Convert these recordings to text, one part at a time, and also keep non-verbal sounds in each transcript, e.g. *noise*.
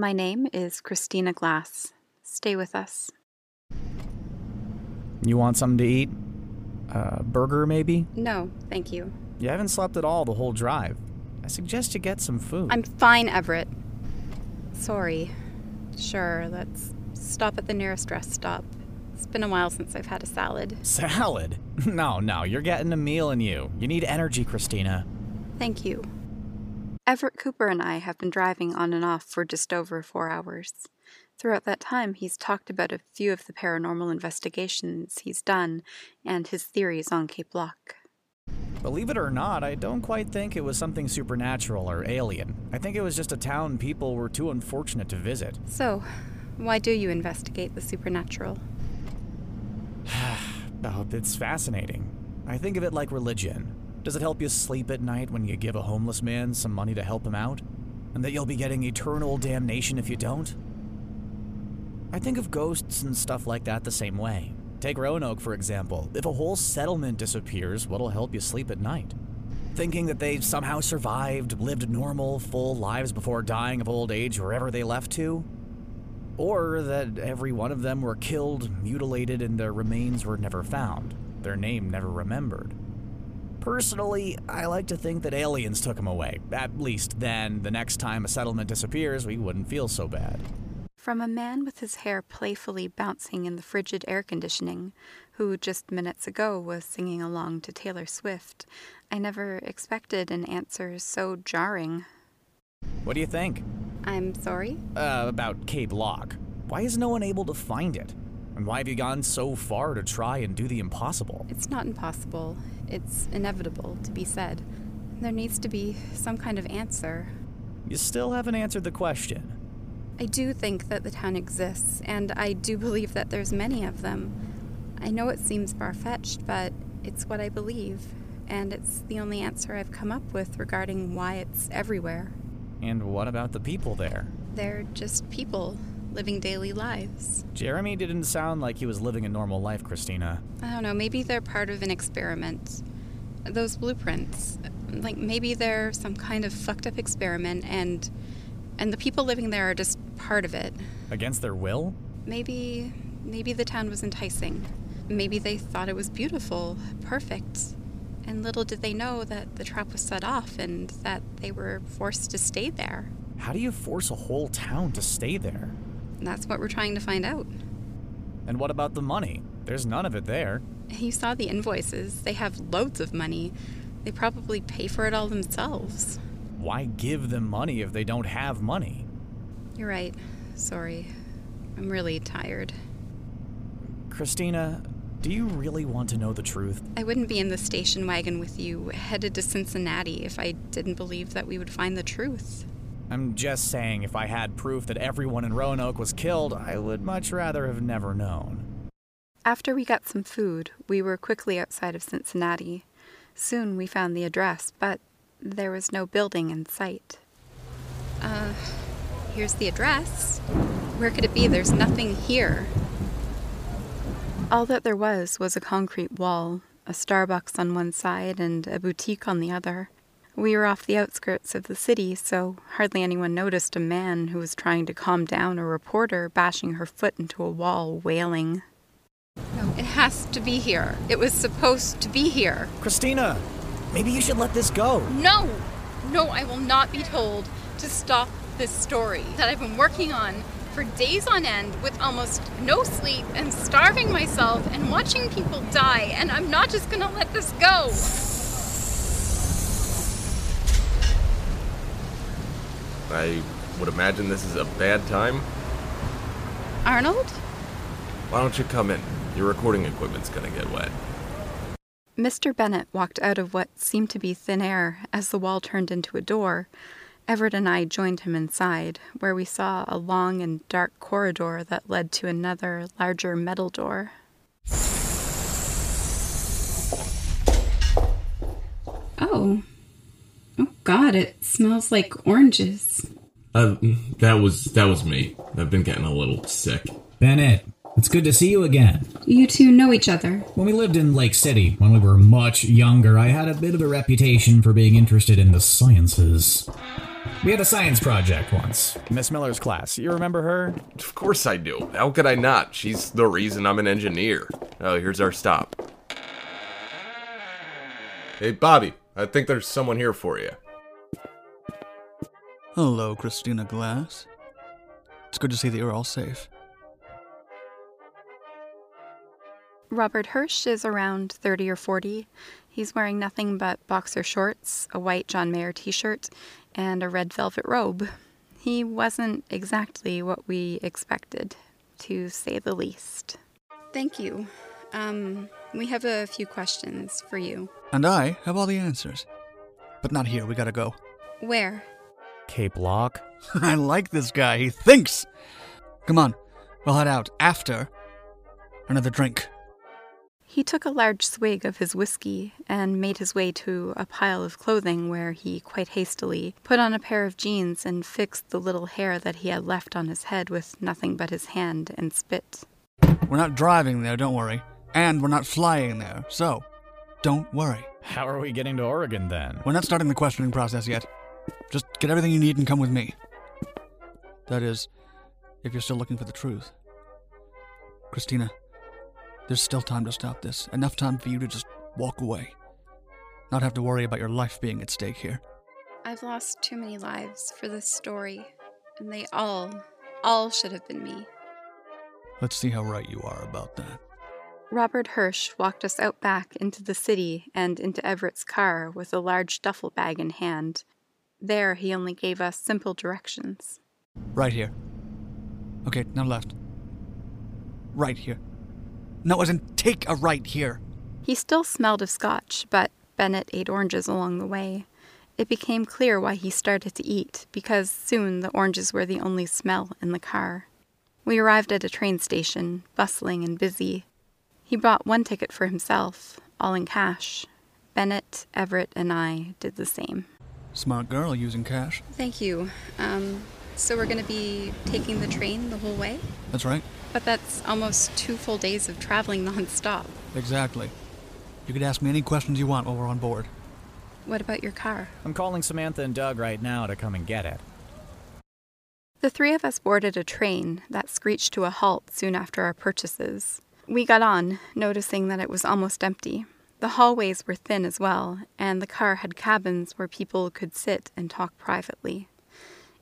My name is Christina Glass. Stay with us. You want something to eat? A burger, maybe? No, thank you. You haven't slept at all the whole drive. I suggest you get some food. I'm fine, Everett. Sorry. Sure, let's stop at the nearest rest stop. It's been a while since I've had a salad. Salad? *laughs* No, no, you're getting a meal in you. You need energy, Christina. Thank you. Everett Cooper and I have been driving on and off for just over four hours. Throughout that time, he's talked about a few of the paranormal investigations he's done and his theories on Cape Lock. Believe it or not, I don't quite think it was something supernatural or alien. I think it was just a town people were too unfortunate to visit. So, why do you investigate the supernatural? *sighs* oh, it's fascinating. I think of it like religion. Does it help you sleep at night when you give a homeless man some money to help him out? And that you'll be getting eternal damnation if you don't? I think of ghosts and stuff like that the same way. Take Roanoke, for example. If a whole settlement disappears, what'll help you sleep at night? Thinking that they somehow survived, lived normal, full lives before dying of old age wherever they left to? Or that every one of them were killed, mutilated, and their remains were never found, their name never remembered. Personally, I like to think that aliens took him away. At least then, the next time a settlement disappears, we wouldn't feel so bad. From a man with his hair playfully bouncing in the frigid air conditioning, who just minutes ago was singing along to Taylor Swift, I never expected an answer so jarring. What do you think? I'm sorry? Uh, about Cape Lock. Why is no one able to find it? And why have you gone so far to try and do the impossible? It's not impossible. It's inevitable to be said. There needs to be some kind of answer. You still haven't answered the question. I do think that the town exists, and I do believe that there's many of them. I know it seems far fetched, but it's what I believe, and it's the only answer I've come up with regarding why it's everywhere. And what about the people there? They're just people living daily lives. Jeremy didn't sound like he was living a normal life, Christina. I don't know, maybe they're part of an experiment. Those blueprints, like maybe they're some kind of fucked up experiment and and the people living there are just part of it. Against their will? Maybe maybe the town was enticing. Maybe they thought it was beautiful, perfect. And little did they know that the trap was set off and that they were forced to stay there. How do you force a whole town to stay there? That's what we're trying to find out. And what about the money? There's none of it there. You saw the invoices. They have loads of money. They probably pay for it all themselves. Why give them money if they don't have money? You're right. Sorry. I'm really tired. Christina, do you really want to know the truth? I wouldn't be in the station wagon with you, headed to Cincinnati, if I didn't believe that we would find the truth. I'm just saying, if I had proof that everyone in Roanoke was killed, I would much rather have never known. After we got some food, we were quickly outside of Cincinnati. Soon we found the address, but there was no building in sight. Uh, here's the address. Where could it be? There's nothing here. All that there was was a concrete wall, a Starbucks on one side, and a boutique on the other. We were off the outskirts of the city, so hardly anyone noticed a man who was trying to calm down a reporter bashing her foot into a wall, wailing. No, it has to be here. It was supposed to be here. Christina, maybe you should let this go. No! No, I will not be told to stop this story that I've been working on for days on end with almost no sleep and starving myself and watching people die, and I'm not just gonna let this go. I would imagine this is a bad time. Arnold? Why don't you come in? Your recording equipment's gonna get wet. Mr. Bennett walked out of what seemed to be thin air as the wall turned into a door. Everett and I joined him inside, where we saw a long and dark corridor that led to another, larger metal door. Oh. Oh god, it smells like oranges. Uh, that was that was me. I've been getting a little sick. Bennett, it's good to see you again. You two know each other. When we lived in Lake City, when we were much younger, I had a bit of a reputation for being interested in the sciences. We had a science project once. Miss Miller's class. You remember her? Of course I do. How could I not? She's the reason I'm an engineer. Oh, here's our stop. Hey, Bobby. I think there's someone here for you. Hello, Christina Glass. It's good to see that you're all safe. Robert Hirsch is around 30 or 40. He's wearing nothing but boxer shorts, a white John Mayer t shirt, and a red velvet robe. He wasn't exactly what we expected, to say the least. Thank you. Um, we have a few questions for you. And I have all the answers. But not here, we gotta go. Where? Cape Lock? *laughs* I like this guy, he thinks! Come on, we'll head out after another drink. He took a large swig of his whiskey and made his way to a pile of clothing where he quite hastily put on a pair of jeans and fixed the little hair that he had left on his head with nothing but his hand and spit. We're not driving there, don't worry. And we're not flying there, so don't worry. How are we getting to Oregon then? We're not starting the questioning process yet. Just get everything you need and come with me. That is, if you're still looking for the truth. Christina, there's still time to stop this. Enough time for you to just walk away. Not have to worry about your life being at stake here. I've lost too many lives for this story, and they all, all should have been me. Let's see how right you are about that. Robert Hirsch walked us out back into the city and into Everett's car with a large duffel bag in hand. There, he only gave us simple directions. Right here. Okay, now left. Right here. No, as in take a right here. He still smelled of scotch, but Bennett ate oranges along the way. It became clear why he started to eat, because soon the oranges were the only smell in the car. We arrived at a train station, bustling and busy. He bought one ticket for himself, all in cash. Bennett, Everett, and I did the same. Smart girl using cash. Thank you. Um, so we're going to be taking the train the whole way? That's right. But that's almost two full days of traveling *laughs* nonstop. Exactly. You could ask me any questions you want while we're on board. What about your car? I'm calling Samantha and Doug right now to come and get it. The three of us boarded a train that screeched to a halt soon after our purchases. We got on, noticing that it was almost empty. The hallways were thin as well, and the car had cabins where people could sit and talk privately.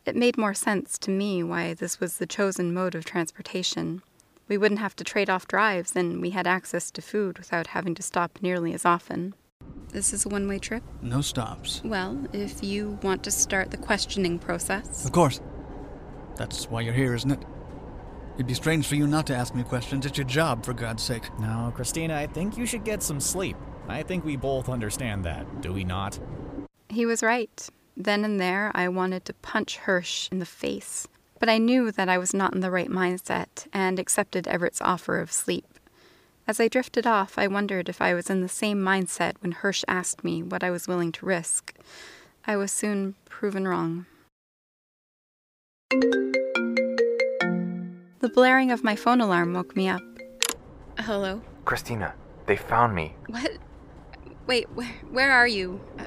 It made more sense to me why this was the chosen mode of transportation. We wouldn't have to trade off drives, and we had access to food without having to stop nearly as often. This is a one way trip? No stops. Well, if you want to start the questioning process. Of course. That's why you're here, isn't it? It'd be strange for you not to ask me questions. It's your job, for God's sake. No, Christina, I think you should get some sleep. I think we both understand that, do we not? He was right. Then and there, I wanted to punch Hirsch in the face. But I knew that I was not in the right mindset and accepted Everett's offer of sleep. As I drifted off, I wondered if I was in the same mindset when Hirsch asked me what I was willing to risk. I was soon proven wrong. The blaring of my phone alarm woke me up. Hello? Christina, they found me. What? Wait, where, where are you? Uh,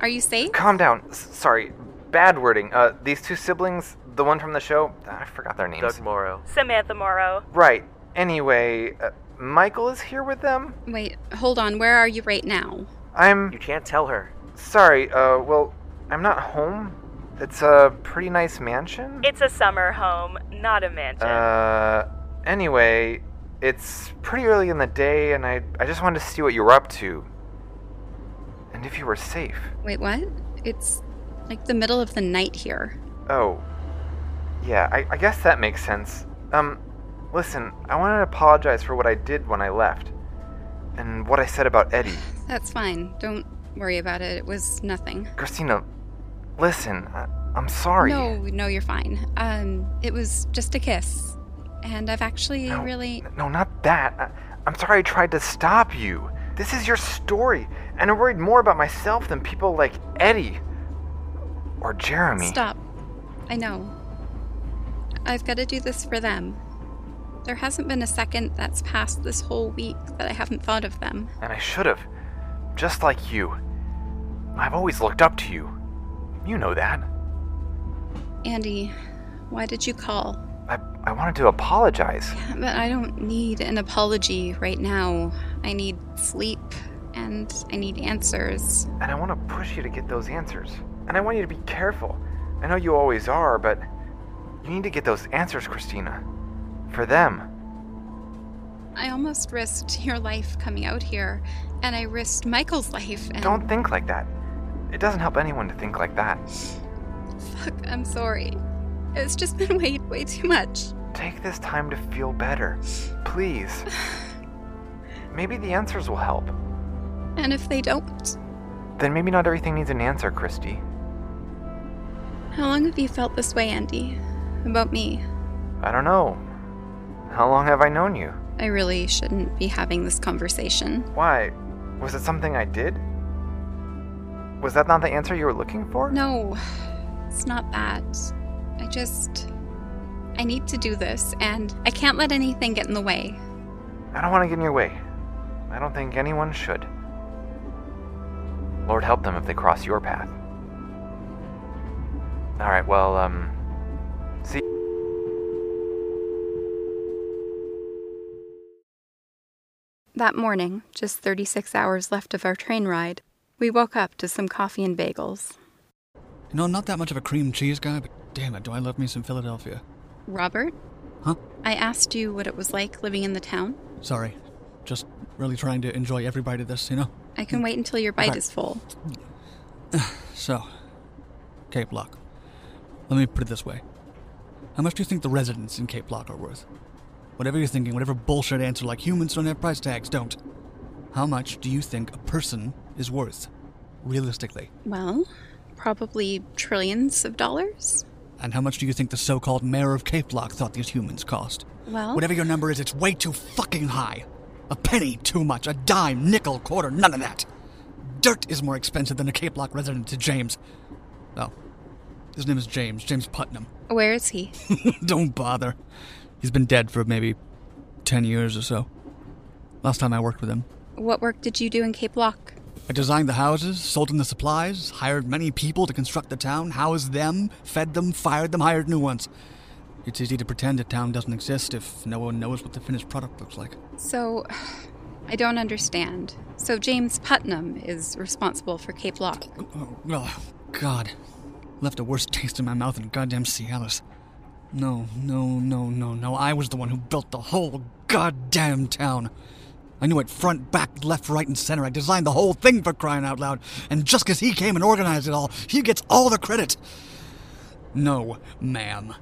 Are you safe? Calm down. S- sorry, bad wording. Uh, these two siblings, the one from the show, I forgot their names. Doug Morrow. Samantha Morrow. Right. Anyway, uh, Michael is here with them. Wait, hold on. Where are you right now? I'm You can't tell her. sorry. Uh, well, I'm not home. It's a pretty nice mansion. It's a summer home, not a mansion. Uh, anyway, it's pretty early in the day, and I I just wanted to see what you were up to, and if you were safe. Wait, what? It's like the middle of the night here. Oh, yeah. I, I guess that makes sense. Um, listen, I want to apologize for what I did when I left, and what I said about Eddie. *sighs* That's fine. Don't worry about it. It was nothing. Christina, listen. I, I'm sorry. No, no, you're fine. Um, it was just a kiss. And I've actually No, really. No, not that. I, I'm sorry I tried to stop you. This is your story, and I'm worried more about myself than people like Eddie or Jeremy. Stop. I know. I've got to do this for them. There hasn't been a second that's passed this whole week that I haven't thought of them. And I should have. Just like you. I've always looked up to you. You know that. Andy, why did you call? I, I wanted to apologize. But I don't need an apology right now. I need sleep and I need answers. And I want to push you to get those answers. And I want you to be careful. I know you always are, but you need to get those answers, Christina. For them. I almost risked your life coming out here, and I risked Michael's life. And Don't think like that. It doesn't help anyone to think like that. Fuck, I'm sorry. It's just been *laughs* way, way too much. Take this time to feel better. Please. Maybe the answers will help. And if they don't, Then maybe not everything needs an answer, Christy. how long have you felt this way, Andy? About me? I don't know. How long have I known you? I really shouldn't be having this conversation. Why? Was it something I did? Was that not the answer you were looking for? No, it's not that. I just. I need to do this, and I can't let anything get in the way. I don't want to get in your way. I don't think anyone should. Lord help them if they cross your path. Alright, well, um. See. That morning, just 36 hours left of our train ride, we woke up to some coffee and bagels. You know, I'm not that much of a cream cheese guy, but damn it, do I love me some Philadelphia. Robert? Huh? I asked you what it was like living in the town. Sorry. Just really trying to enjoy every bite of this, you know? I can wait until your bite is full. *sighs* So, Cape Lock. Let me put it this way. How much do you think the residents in Cape Lock are worth? Whatever you're thinking, whatever bullshit answer like humans don't have price tags, don't. How much do you think a person is worth? Realistically. Well, probably trillions of dollars. And how much do you think the so called mayor of Cape Lock thought these humans cost? Well, Whatever your number is, it's way too fucking high. A penny too much, a dime, nickel, quarter, none of that. Dirt is more expensive than a Cape Lock resident to James. Oh, his name is James, James Putnam. where is he? *laughs* Don't bother. He's been dead for maybe 10 years or so. Last time I worked with him. What work did you do in Cape Lock? I designed the houses, sold them the supplies, hired many people to construct the town, housed them, fed them, fired them, hired new ones. It's easy to pretend a town doesn't exist if no one knows what the finished product looks like. So, *sighs* I don't understand. So, James Putnam is responsible for Cape Lock. Oh, oh, God. Left a worse taste in my mouth than goddamn Cialis. No, no, no, no, no. I was the one who built the whole goddamn town. I knew it front, back, left, right, and center. I designed the whole thing for crying out loud. And just 'cause he came and organized it all, he gets all the credit. No, ma'am.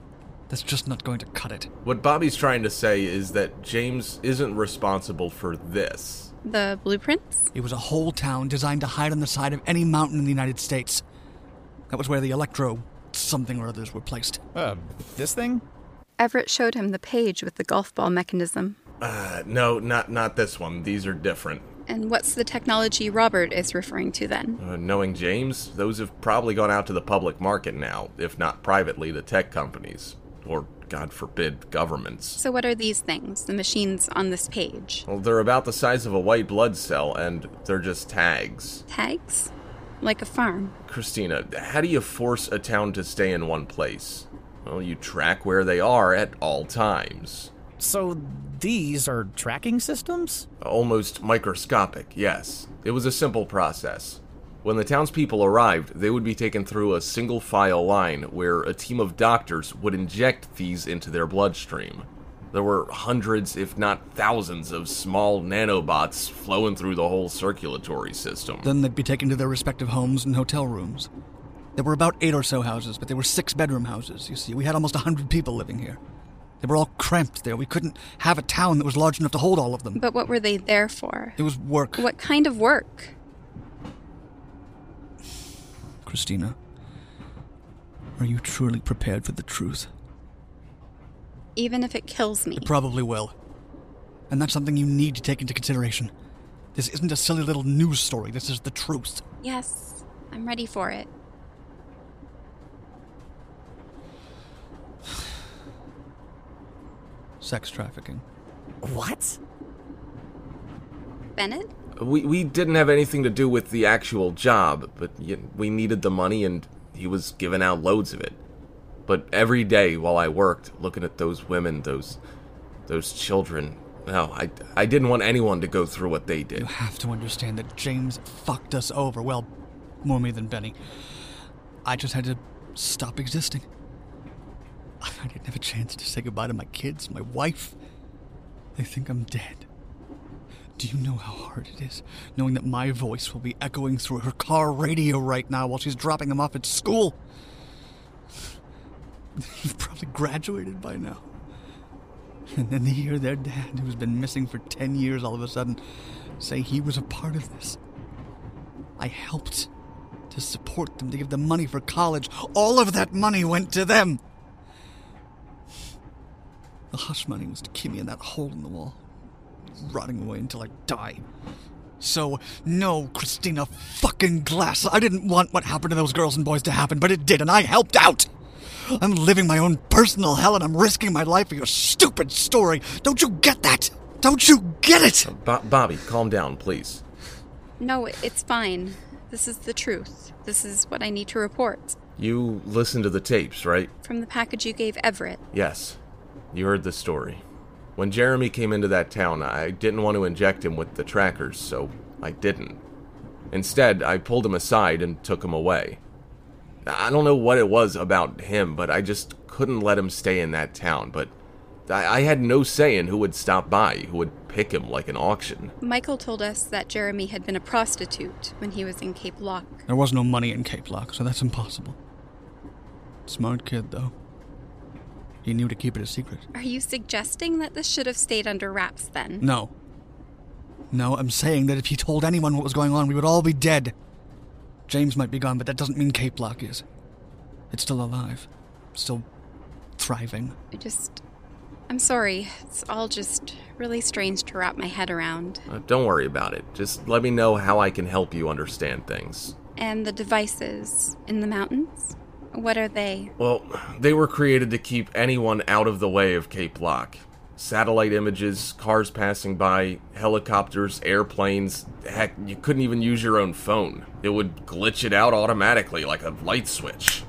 That's just not going to cut it. What Bobby's trying to say is that James isn't responsible for this. The blueprints? It was a whole town designed to hide on the side of any mountain in the United States. That was where the electro something or others were placed. Uh, this thing? Everett showed him the page with the golf ball mechanism. Uh, no, not not this one. These are different. And what's the technology Robert is referring to then? Uh, knowing James, those have probably gone out to the public market now, if not privately the tech companies. Or, God forbid, governments. So, what are these things, the machines on this page? Well, they're about the size of a white blood cell, and they're just tags. Tags? Like a farm. Christina, how do you force a town to stay in one place? Well, you track where they are at all times. So these are tracking systems? Almost microscopic, yes. It was a simple process. When the townspeople arrived, they would be taken through a single file line where a team of doctors would inject these into their bloodstream. There were hundreds, if not thousands, of small nanobots flowing through the whole circulatory system. Then they'd be taken to their respective homes and hotel rooms. There were about eight or so houses, but they were six bedroom houses, you see. We had almost a hundred people living here. They were all cramped there. We couldn't have a town that was large enough to hold all of them. But what were they there for? It was work. What kind of work? Christina, are you truly prepared for the truth? Even if it kills me. It probably will. And that's something you need to take into consideration. This isn't a silly little news story, this is the truth. yes, I'm ready for it. Sex trafficking. What? Bennett? We, we didn't have anything to do with the actual job, but we needed the money and he was giving out loads of it. But every day while I worked, looking at those women, those those children, no, I, I didn't want anyone to go through what they did. You have to understand that James fucked us over. Well, more me than Benny. I just had to stop existing. I didn't have a chance to say goodbye to my kids, my wife. They think I'm dead. Do you know how hard it is knowing that my voice will be echoing through her car radio right now while she's dropping them off at school? *laughs* You've probably graduated by now. And then to hear their dad, who's been missing for 10 years, all of a sudden say he was a part of this. I helped to support them, to give them money for college. All of that money went to them. The hush money was to keep me in that hole in the wall, rotting away until I die. So, no, Christina fucking Glass, I didn't want what happened to those girls and boys to happen, but it did, and I helped out! I'm living my own personal hell and I'm risking my life for your stupid story. Don't you get that? Don't you get it? Uh, Bo- Bobby, calm down, please. No, it's fine. This is the truth. This is what I need to report. You listened to the tapes, right? From the package you gave Everett. Yes. You heard the story. When Jeremy came into that town, I didn't want to inject him with the trackers, so I didn't. Instead, I pulled him aside and took him away. I don't know what it was about him, but I just couldn't let him stay in that town. But I, I had no say in who would stop by, who would pick him like an auction. Michael told us that Jeremy had been a prostitute when he was in Cape Lock. There was no money in Cape Lock, so that's impossible. Smart kid, though. He knew to keep it a secret. Are you suggesting that this should have stayed under wraps then? No. No, I'm saying that if he told anyone what was going on, we would all be dead. James might be gone, but that doesn't mean Cape Lock is. It's still alive. Still thriving. I just. I'm sorry. It's all just really strange to wrap my head around. Uh, don't worry about it. Just let me know how I can help you understand things. And the devices in the mountains? What are they? Well, they were created to keep anyone out of the way of Cape Lock. Satellite images, cars passing by, helicopters, airplanes. Heck, you couldn't even use your own phone. It would glitch it out automatically like a light switch.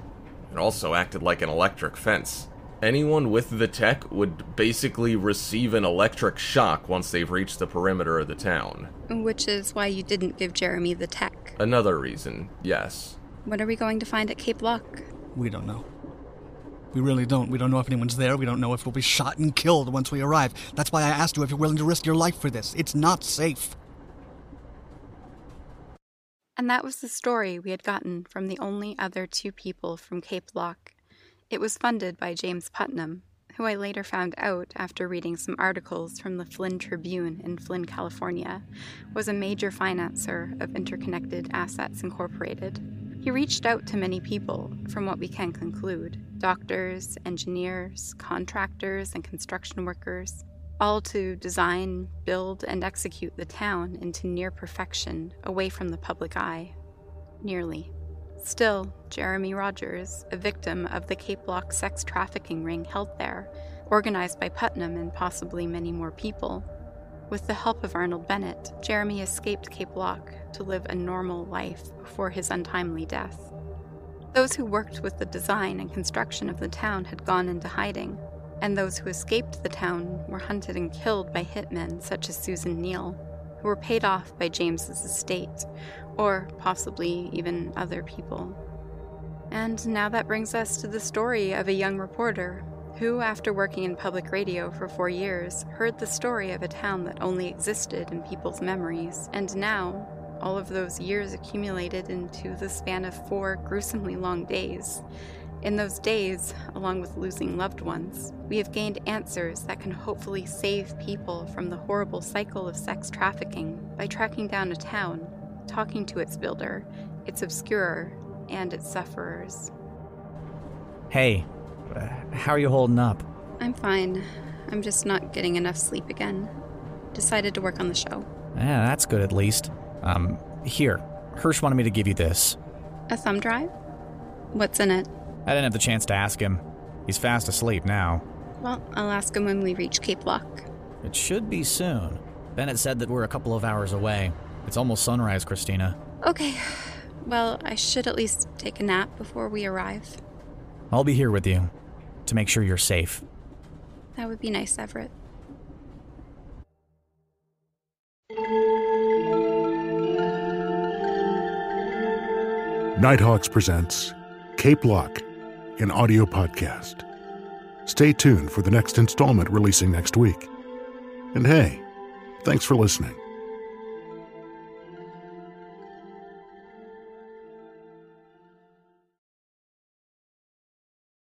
It also acted like an electric fence. Anyone with the tech would basically receive an electric shock once they've reached the perimeter of the town. Which is why you didn't give Jeremy the tech. Another reason, yes. What are we going to find at Cape Lock? We don't know. We really don't. We don't know if anyone's there. We don't know if we'll be shot and killed once we arrive. That's why I asked you if you're willing to risk your life for this. It's not safe. And that was the story we had gotten from the only other two people from Cape Lock. It was funded by James Putnam, who I later found out after reading some articles from the Flynn Tribune in Flynn, California, was a major financer of Interconnected Assets Incorporated. He reached out to many people, from what we can conclude doctors, engineers, contractors, and construction workers, all to design, build, and execute the town into near perfection away from the public eye. Nearly. Still, Jeremy Rogers, a victim of the Cape Lock sex trafficking ring held there, organized by Putnam and possibly many more people, with the help of Arnold Bennett, Jeremy escaped Cape Lock to live a normal life before his untimely death. Those who worked with the design and construction of the town had gone into hiding, and those who escaped the town were hunted and killed by hitmen such as Susan Neal, who were paid off by James's estate, or possibly even other people. And now that brings us to the story of a young reporter who, after working in public radio for four years, heard the story of a town that only existed in people's memories, and now, all of those years accumulated into the span of four gruesomely long days. In those days, along with losing loved ones, we have gained answers that can hopefully save people from the horrible cycle of sex trafficking by tracking down a town, talking to its builder, its obscurer, and its sufferers. Hey, how are you holding up? I'm fine. I'm just not getting enough sleep again. Decided to work on the show. Yeah, that's good at least. Um, here. Hirsch wanted me to give you this. A thumb drive? What's in it? I didn't have the chance to ask him. He's fast asleep now. Well, I'll ask him when we reach Cape Lock. It should be soon. Bennett said that we're a couple of hours away. It's almost sunrise, Christina. Okay. Well, I should at least take a nap before we arrive. I'll be here with you to make sure you're safe. That would be nice, Everett. Nighthawks presents Cape Lock, an audio podcast. Stay tuned for the next installment releasing next week. And hey, thanks for listening.